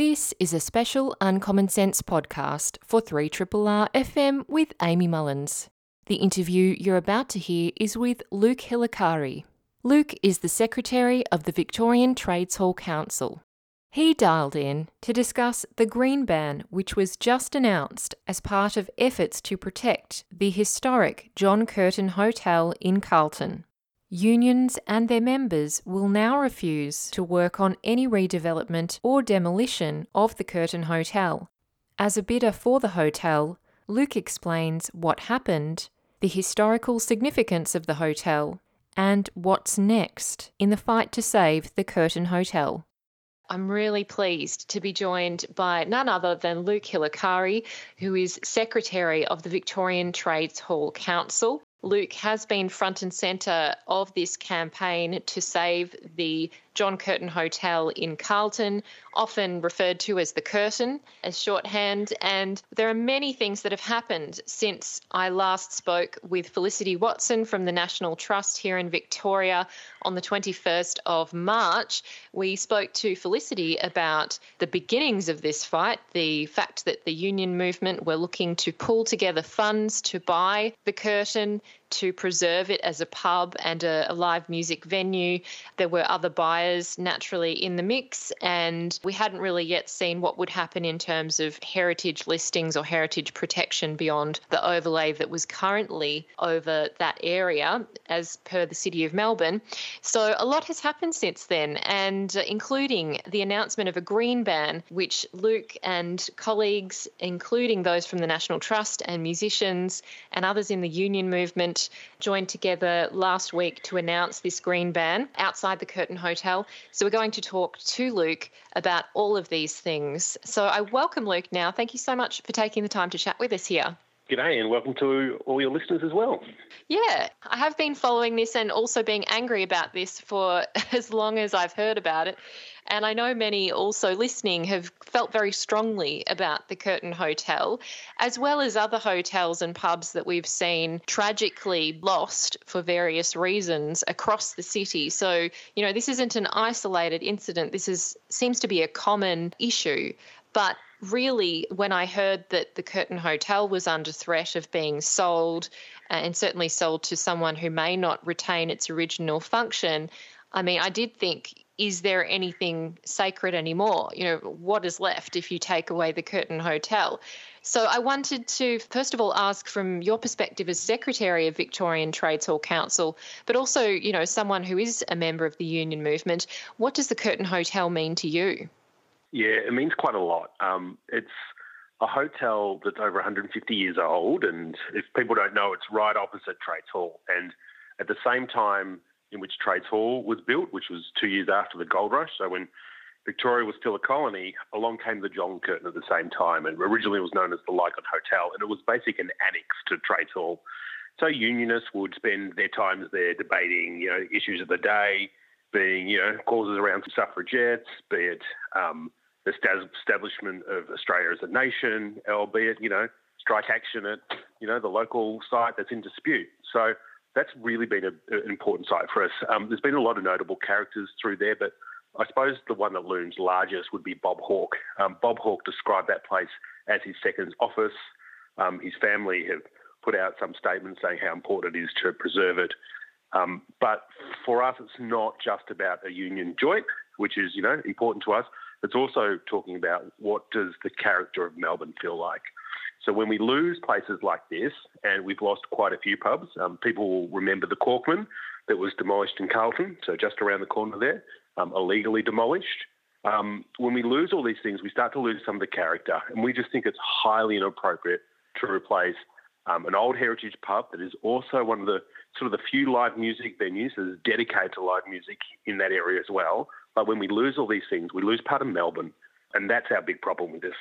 This is a special Uncommon Sense podcast for 3RRR FM with Amy Mullins. The interview you're about to hear is with Luke Hilakari. Luke is the Secretary of the Victorian Trades Hall Council. He dialed in to discuss the green ban, which was just announced as part of efforts to protect the historic John Curtin Hotel in Carlton. Unions and their members will now refuse to work on any redevelopment or demolition of the Curtin Hotel. As a bidder for the hotel, Luke explains what happened, the historical significance of the hotel, and what's next in the fight to save the Curtin Hotel. I'm really pleased to be joined by none other than Luke Hilakari, who is Secretary of the Victorian Trades Hall Council. Luke has been front and centre of this campaign to save the John Curtin Hotel in Carlton, often referred to as the Curtin as shorthand. And there are many things that have happened since I last spoke with Felicity Watson from the National Trust here in Victoria on the 21st of March. We spoke to Felicity about the beginnings of this fight, the fact that the union movement were looking to pull together funds to buy the Curtin to preserve it as a pub and a, a, live music venue. There were other buyers naturally in the mix, and we hadn't really yet seen what would happen in terms of heritage listings or heritage protection beyond the overlay that was currently over that area, as per the City of Melbourne. So a lot has happened since then, and uh, including the announcement of a green ban, which Luke and colleagues, including those from the National Trust and musicians and others in the union movement, joined together last week to announce this green ban outside the Curtin Hotel. So we're going to talk to Luke about all of these things. So I welcome Luke now. Thank you so much for taking the time to chat with us here. G'day, and welcome to all your listeners as well. Yeah, I have been following this and also being angry about this for as long as I've heard about it. And I know many also listening have felt very strongly about the Curtin Hotel, as well as other hotels and pubs that we've seen tragically lost for various reasons across the city. So, you know, this isn't an isolated incident. This is seems to be a common issue. But really, when I heard that the Curtin Hotel was under threat of being sold, uh, and certainly sold to someone who may not retain its original function, I mean, I did think is there anything sacred anymore? You know, what is left if you take away the Curtin Hotel? So I wanted to, first of all, ask from your perspective as Secretary of Victorian Trades Hall Council, but also, you know, someone who is a member of the union movement, what does the Curtin Hotel mean to you? Yeah, it means quite a lot. Um, it's a hotel that's over 150 years old, and if people don't know, it's right opposite Trades Hall. And at the same time, in which Trades Hall was built, which was two years after the gold rush. So when Victoria was still a colony, along came the John Curtin at the same time, and originally it was known as the Lycott Hotel, and it was basically an annex to Trades Hall. So unionists would spend their times there debating, you know, issues of the day, being, you know, causes around suffragettes, be it um, the establishment of Australia as a nation, albeit, you know, strike action at, you know, the local site that's in dispute. So that's really been a, an important site for us. Um, there's been a lot of notable characters through there, but I suppose the one that looms largest would be Bob Hawke. Um, Bob Hawke described that place as his second office. Um, his family have put out some statements saying how important it is to preserve it. Um, but for us, it's not just about a union joint, which is you know important to us. It's also talking about what does the character of Melbourne feel like. So when we lose places like this, and we've lost quite a few pubs, um, people will remember the Corkman that was demolished in Carlton, so just around the corner there, um, illegally demolished. Um, when we lose all these things, we start to lose some of the character, and we just think it's highly inappropriate to replace um, an old heritage pub that is also one of the sort of the few live music venues that is dedicated to live music in that area as well. But when we lose all these things, we lose part of Melbourne, and that's our big problem with this.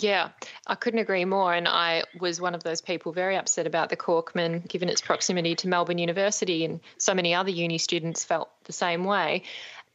Yeah, I couldn't agree more. And I was one of those people very upset about the Corkman, given its proximity to Melbourne University, and so many other uni students felt the same way.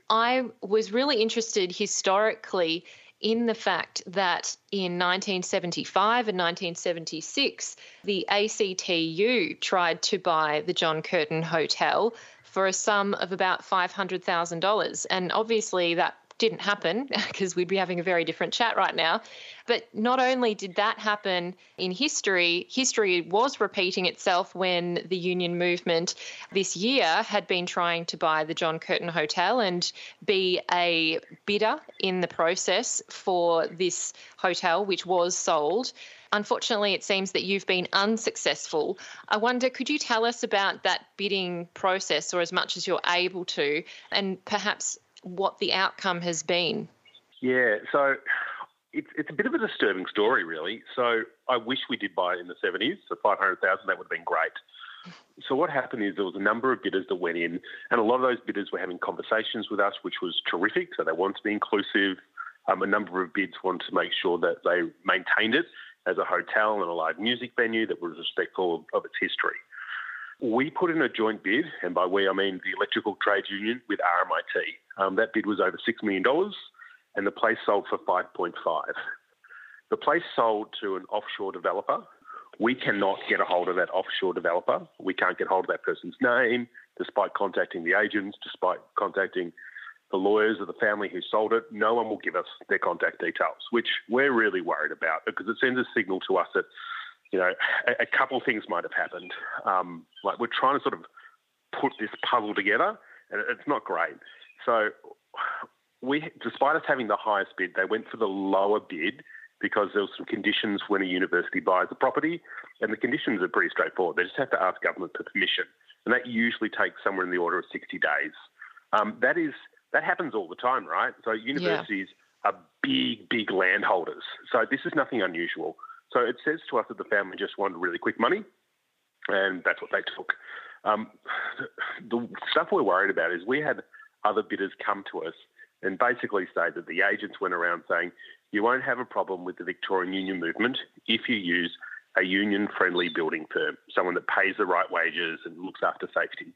I was really interested historically in the fact that in 1975 and 1976, the ACTU tried to buy the John Curtin Hotel for a sum of about $500,000. And obviously, that didn't happen because we'd be having a very different chat right now. But not only did that happen in history, history was repeating itself when the union movement this year had been trying to buy the John Curtin Hotel and be a bidder in the process for this hotel, which was sold. Unfortunately, it seems that you've been unsuccessful. I wonder, could you tell us about that bidding process, or as much as you're able to, and perhaps what the outcome has been? Yeah, so it's, it's a bit of a disturbing story, really. So I wish we did buy it in the 70s, so 500,000, that would have been great. So what happened is there was a number of bidders that went in, and a lot of those bidders were having conversations with us, which was terrific. So they wanted to be inclusive. Um, a number of bids wanted to make sure that they maintained it as a hotel and a live music venue that was respectful of its history. We put in a joint bid, and by we I mean the Electrical Trades Union with RMIT. Um, that bid was over $6 million, and the place sold for 5.5. The place sold to an offshore developer. We cannot get a hold of that offshore developer. We can't get hold of that person's name, despite contacting the agents, despite contacting the lawyers of the family who sold it, no one will give us their contact details, which we're really worried about because it sends a signal to us that, you know, a, a couple of things might have happened. Um, like we're trying to sort of put this puzzle together, and it's not great. So, we, despite us having the highest bid, they went for the lower bid because there were some conditions when a university buys a property, and the conditions are pretty straightforward. They just have to ask government for permission, and that usually takes somewhere in the order of 60 days. Um, that is that happens all the time, right? So universities yeah. are big, big landholders. So this is nothing unusual. So it says to us that the family just wanted really quick money, and that's what they took. Um, the stuff we're worried about is we had other bidders come to us and basically say that the agents went around saying you won't have a problem with the Victorian union movement if you use a union friendly building firm, someone that pays the right wages and looks after safety.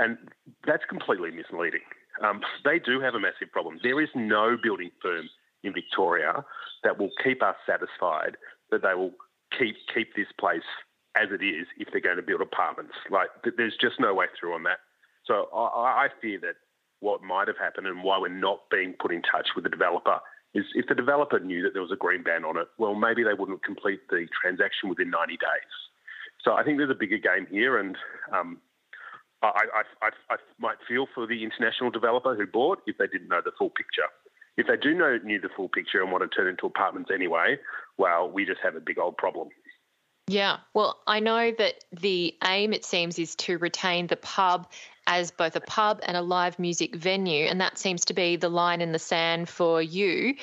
And that's completely misleading. Um, they do have a massive problem. There is no building firm in Victoria that will keep us satisfied that they will keep keep this place as it is if they're going to build apartments. Like there's just no way through on that. So I, I fear that what might have happened and why we're not being put in touch with the developer is if the developer knew that there was a green ban on it, well, maybe they wouldn't complete the transaction within 90 days. So I think there's a bigger game here, and um, I, I, I, I might feel for the international developer who bought if they didn't know the full picture. If they do know knew the full picture and want to turn into apartments anyway, well, we just have a big old problem. Yeah, well, I know that the aim, it seems, is to retain the pub as both a pub and a live music venue, and that seems to be the line in the sand for you.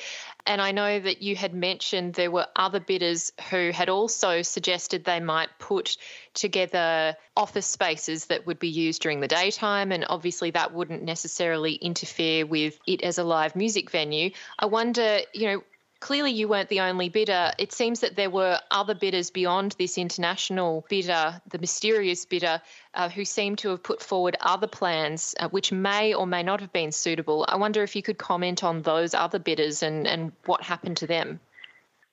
And I know that you had mentioned there were other bidders who had also suggested they might put together office spaces that would be used during the daytime. And obviously, that wouldn't necessarily interfere with it as a live music venue. I wonder, you know, clearly you weren't the only bidder. It seems that there were other bidders beyond this international bidder, the mysterious bidder, uh, who seemed to have put forward other plans uh, which may or may not have been suitable. I wonder if you could comment on those other bidders and, and what happened to them.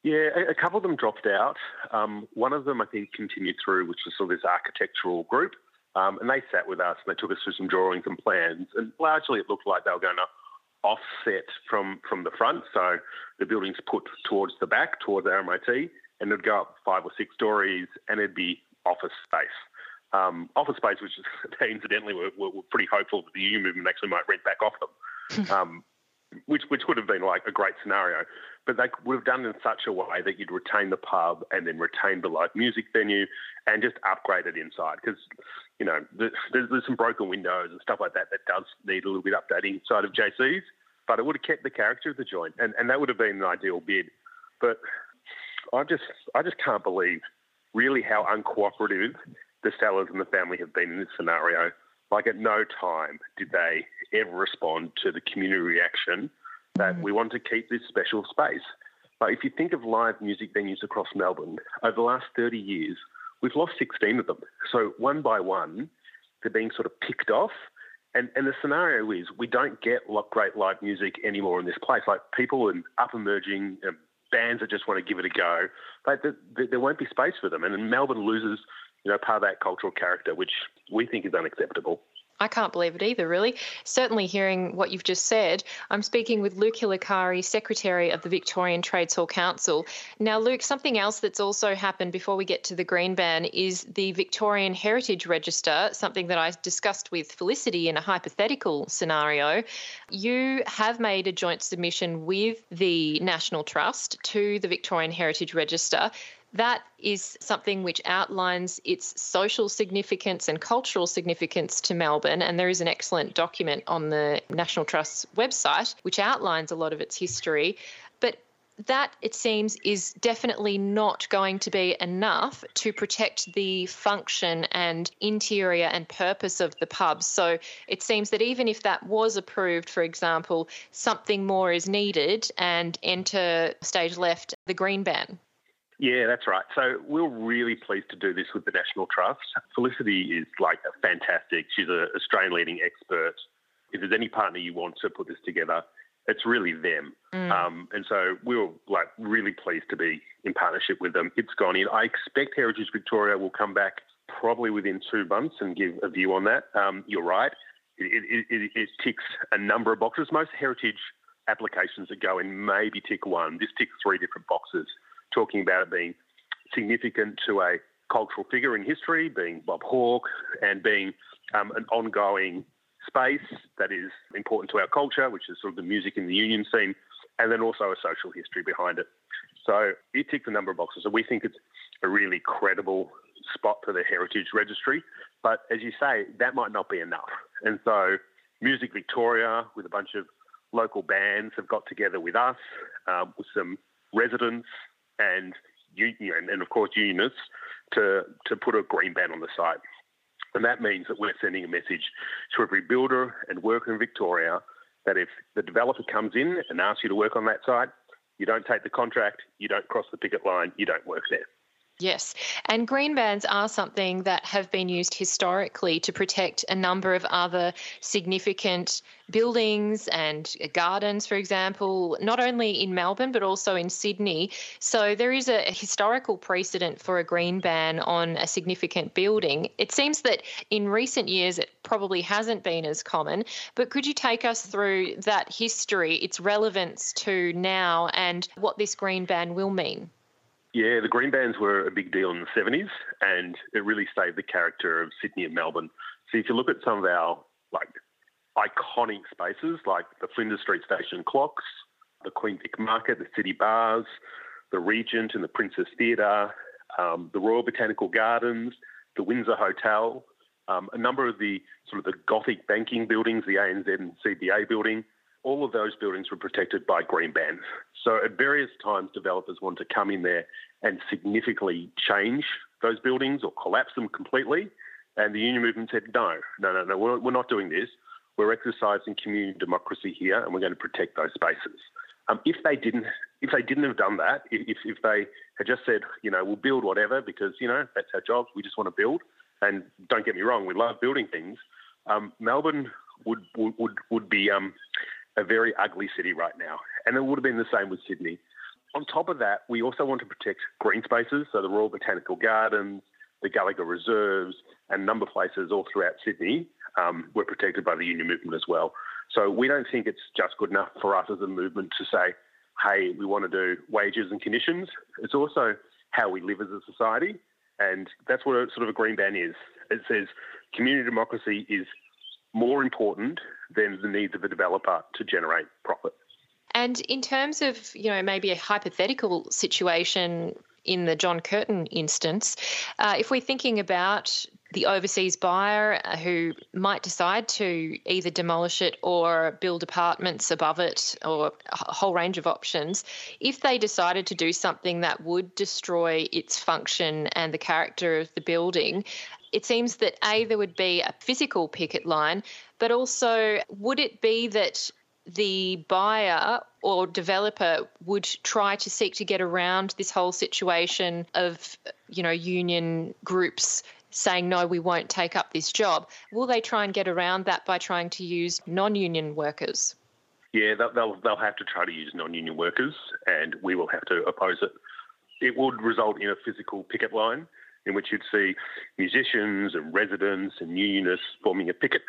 Yeah, a couple of them dropped out. Um, one of them, I think, continued through, which was sort of this architectural group. Um, and they sat with us and they took us through some drawings and plans. And largely it looked like they were going to offset from from the front. So the building's put towards the back, towards RMIT, and it'd go up five or six stories, and it'd be office space. Um, office space, which is, incidentally we're, we're, pretty hopeful that the union movement actually might rent back off them, um, which which would have been like a great scenario. But they would have done it in such a way that you'd retain the pub and then retain the live music venue and just upgrade it inside because you know, there's, there's some broken windows and stuff like that that does need a little bit updating inside of JC's, but it would have kept the character of the joint, and, and that would have been an ideal bid. But I just I just can't believe really how uncooperative the sellers and the family have been in this scenario. Like at no time did they ever respond to the community reaction that mm-hmm. we want to keep this special space. But if you think of live music venues across Melbourne, over the last 30 years, We've lost 16 of them. So one by one, they're being sort of picked off. And, and the scenario is we don't get great live music anymore in this place. Like people and up emerging bands that just want to give it a go, like the, the, there won't be space for them. And Melbourne loses, you know, part of that cultural character, which we think is unacceptable. I can't believe it either, really. Certainly, hearing what you've just said, I'm speaking with Luke Hilakari, Secretary of the Victorian Trades Hall Council. Now, Luke, something else that's also happened before we get to the green ban is the Victorian Heritage Register, something that I discussed with Felicity in a hypothetical scenario. You have made a joint submission with the National Trust to the Victorian Heritage Register that is something which outlines its social significance and cultural significance to Melbourne. And there is an excellent document on the National Trust's website which outlines a lot of its history. But that, it seems, is definitely not going to be enough to protect the function and interior and purpose of the pub. So it seems that even if that was approved, for example, something more is needed and enter stage left the green ban. Yeah, that's right. So we're really pleased to do this with the National Trust. Felicity is like a fantastic. She's an Australian leading expert. If there's any partner you want to put this together, it's really them. Mm. Um, and so we were like really pleased to be in partnership with them. It's gone in. I expect Heritage Victoria will come back probably within two months and give a view on that. Um, you're right. It, it, it, it, ticks a number of boxes. Most heritage applications that go in maybe tick one. This ticks three different boxes talking about it being significant to a cultural figure in history, being Bob Hawke, and being um, an ongoing space that is important to our culture, which is sort of the music in the union scene, and then also a social history behind it. So it ticks a number of boxes. So we think it's a really credible spot for the Heritage Registry. But as you say, that might not be enough. And so Music Victoria, with a bunch of local bands, have got together with us, um, with some residents and union and of course unionists to to put a green ban on the site. And that means that we're sending a message to every builder and worker in Victoria that if the developer comes in and asks you to work on that site, you don't take the contract, you don't cross the picket line, you don't work there. Yes. And green bans are something that have been used historically to protect a number of other significant buildings and gardens, for example, not only in Melbourne but also in Sydney. So there is a historical precedent for a green ban on a significant building. It seems that in recent years it probably hasn't been as common, but could you take us through that history, its relevance to now, and what this green ban will mean? Yeah, the green bans were a big deal in the 70s and it really saved the character of Sydney and Melbourne. So if you look at some of our like iconic spaces like the Flinders Street Station clocks, the Queen Vic Market, the city bars, the Regent and the Princess Theatre, um, the Royal Botanical Gardens, the Windsor Hotel, um, a number of the sort of the Gothic banking buildings, the ANZ and CBA building, all of those buildings were protected by green bans. So at various times, developers want to come in there and significantly change those buildings or collapse them completely. And the union movement said, no, no, no, no, we're, we're not doing this. We're exercising community democracy here, and we're going to protect those spaces. Um, if they didn't, if they didn't have done that, if, if they had just said, you know, we'll build whatever because you know that's our jobs, we just want to build. And don't get me wrong, we love building things. Um, Melbourne would would would be um, a very ugly city right now. And it would have been the same with Sydney. On top of that, we also want to protect green spaces, so the Royal Botanical Gardens, the Gallagher Reserves, and number places all throughout Sydney um, were protected by the union movement as well. So we don't think it's just good enough for us as a movement to say, hey, we want to do wages and conditions. It's also how we live as a society. And that's what a, sort of a green ban is. It says community democracy is more important than the needs of a developer to generate profit. And in terms of, you know, maybe a hypothetical situation in the John Curtin instance, uh, if we're thinking about the overseas buyer who might decide to either demolish it or build apartments above it or a whole range of options, if they decided to do something that would destroy its function and the character of the building, it seems that A, there would be a physical picket line, but also would it be that the buyer or developer would try to seek to get around this whole situation of, you know, union groups saying, no, we won't take up this job. Will they try and get around that by trying to use non union workers? Yeah, they'll, they'll have to try to use non union workers, and we will have to oppose it. It would result in a physical picket line in which you'd see musicians and residents and unionists forming a picket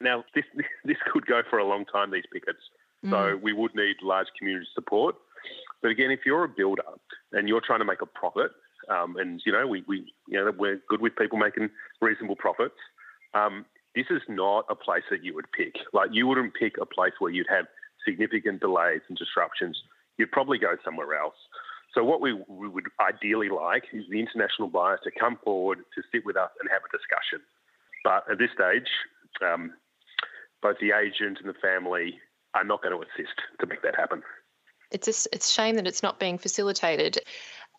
Now, this this could go for a long time. These pickets, mm. so we would need large community support. But again, if you're a builder and you're trying to make a profit, um, and you know we, we you know we're good with people making reasonable profits. Um, this is not a place that you would pick. Like you wouldn't pick a place where you'd have significant delays and disruptions. You'd probably go somewhere else. So what we, we would ideally like is the international buyer to come forward to sit with us and have a discussion. But at this stage, um, both the agent and the family are not going to assist to make that happen. It's a, it's a shame that it's not being facilitated.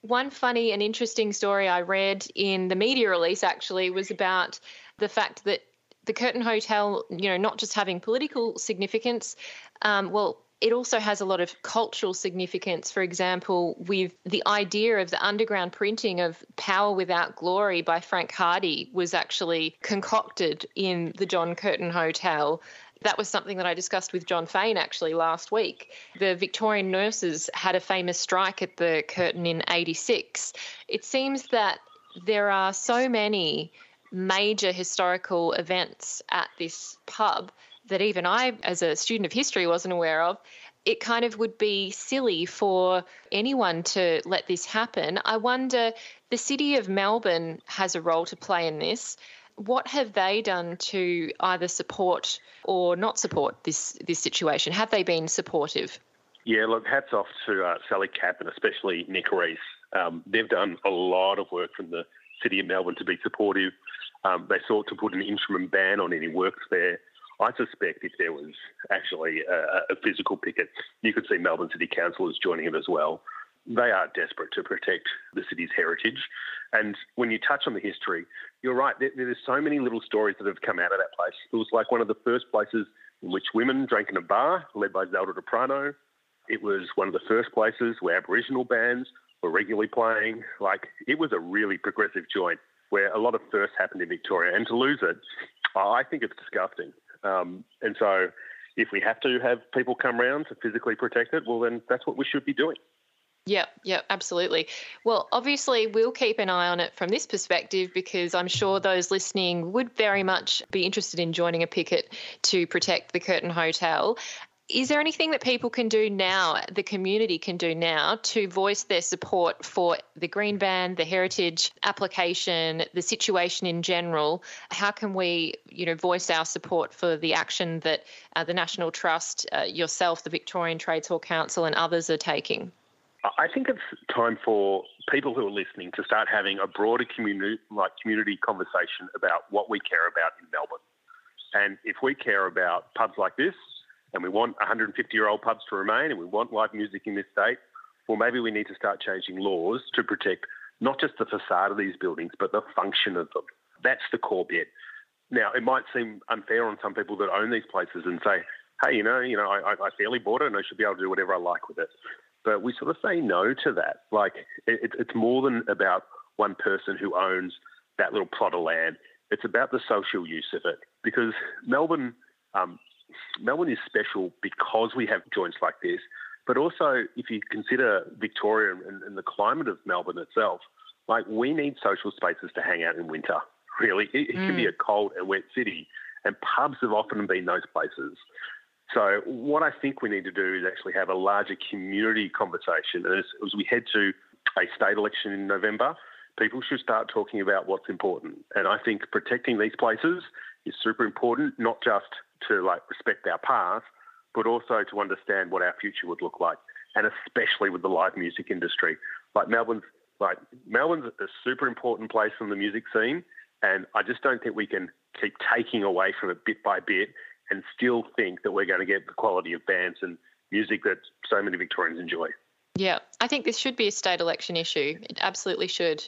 One funny and interesting story I read in the media release actually was about the fact that the Curtin Hotel, you know, not just having political significance, um, well, it also has a lot of cultural significance. For example, with the idea of the underground printing of Power Without Glory by Frank Hardy was actually concocted in the John Curtin Hotel. That was something that I discussed with Jon Faine actually last week. The Victorian nurses had a famous strike at the Curtin in 86. It seems that there are so many major historical events at this pub that even I, as a student of history, wasn't aware of. It kind of would be silly for anyone to let this happen. I wonder, the city of Melbourne has a role to play in this. What have they done to either support or not support this this situation? Have they been supportive? Yeah, look, hats off to uh, Sally Capp and especially Nick Reece. Um, they've done a lot of work from the City of Melbourne to be supportive. Um, they sought to put an interim ban on any works there. I suspect if there was actually a, a physical picket, you could see Melbourne City Councillors joining it as well. They are desperate to protect the city's heritage. And when you touch on the history, you're right, there, there's so many little stories that have come out of that place. It was like one of the first places in which women drank in a bar, led by Zelda D'Aprano. It was one of the first places where Aboriginal bands were regularly playing. Like, it was a really progressive joint where a lot of firsts happened in Victoria. And to lose it, I think it's disgusting. Um, and so, if we have to have people come round to physically protect it, well, then that's what we should be doing. Yeah, yeah, absolutely. Well, obviously, we'll keep an eye on it from this perspective because I'm sure those listening would very much be interested in joining a picket to protect the Curtin Hotel. Is there anything that people can do now, the community can do now, to voice their support for the Green Ban, the heritage application, the situation in general? How can we, you know, voice our support for the action that uh, the National Trust, uh, yourself, the Victorian Trades Hall Council, and others are taking? I think it's time for people who are listening to start having a broader community, like community conversation about what we care about in Melbourne. And if we care about pubs like this, and we want 150 year old pubs to remain, and we want live music in this state, well, maybe we need to start changing laws to protect not just the facade of these buildings, but the function of them. That's the core bit. Now, it might seem unfair on some people that own these places and say, hey, you know, you know, I, I fairly bought it and I should be able to do whatever I like with it. But we sort of say no to that. Like, it, it's more than about one person who owns that little plot of land. It's about the social use of it. Because Melbourne, um, Melbourne is special because we have joints like this. But also, if you consider Victoria and, and the climate of Melbourne itself, like we need social spaces to hang out in winter. Really, it, it mm. can be mm. a cold and wet city, and pubs have often been those places. So, what I think we need to do is actually have a larger community conversation. As, as we head to a state election in November, people should start talking about what's important. And I think protecting these places is super important, not just to like respect our past, but also to understand what our future would look like, and especially with the live music industry. Like Melbourne's, like Melbourne's a super important place in the music scene, and I just don't think we can keep taking away from it bit by bit and still think that we're going to get the quality of bands and music that so many Victorians enjoy. Yeah, I think this should be a state election issue. It absolutely should.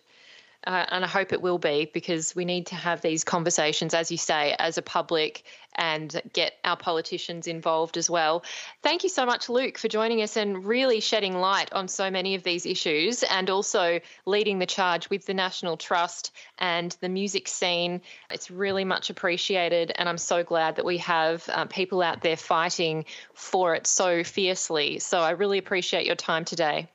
Uh, and I hope it will be because we need to have these conversations, as you say, as a public and get our politicians involved as well. Thank you so much, Luke, for joining us and really shedding light on so many of these issues and also leading the charge with the National Trust and the music scene. It's really much appreciated, and I'm so glad that we have uh, people out there fighting for it so fiercely. So I really appreciate your time today.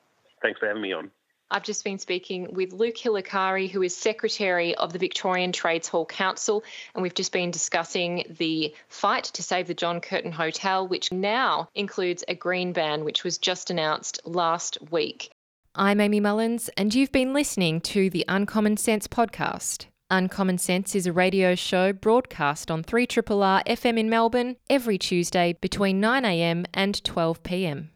Thanks for having me on. I've just been speaking with Luke Hilakari, who is Secretary of the Victorian Trades Hall Council, and we've just been discussing the fight to save the John Curtin Hotel, which now includes a green ban, which was just announced last week. I'm Amy Mullins, and you've been listening to the Uncommon Sense podcast. Uncommon Sense is a radio show broadcast on 3RRR FM in Melbourne every Tuesday between 9am and 12pm.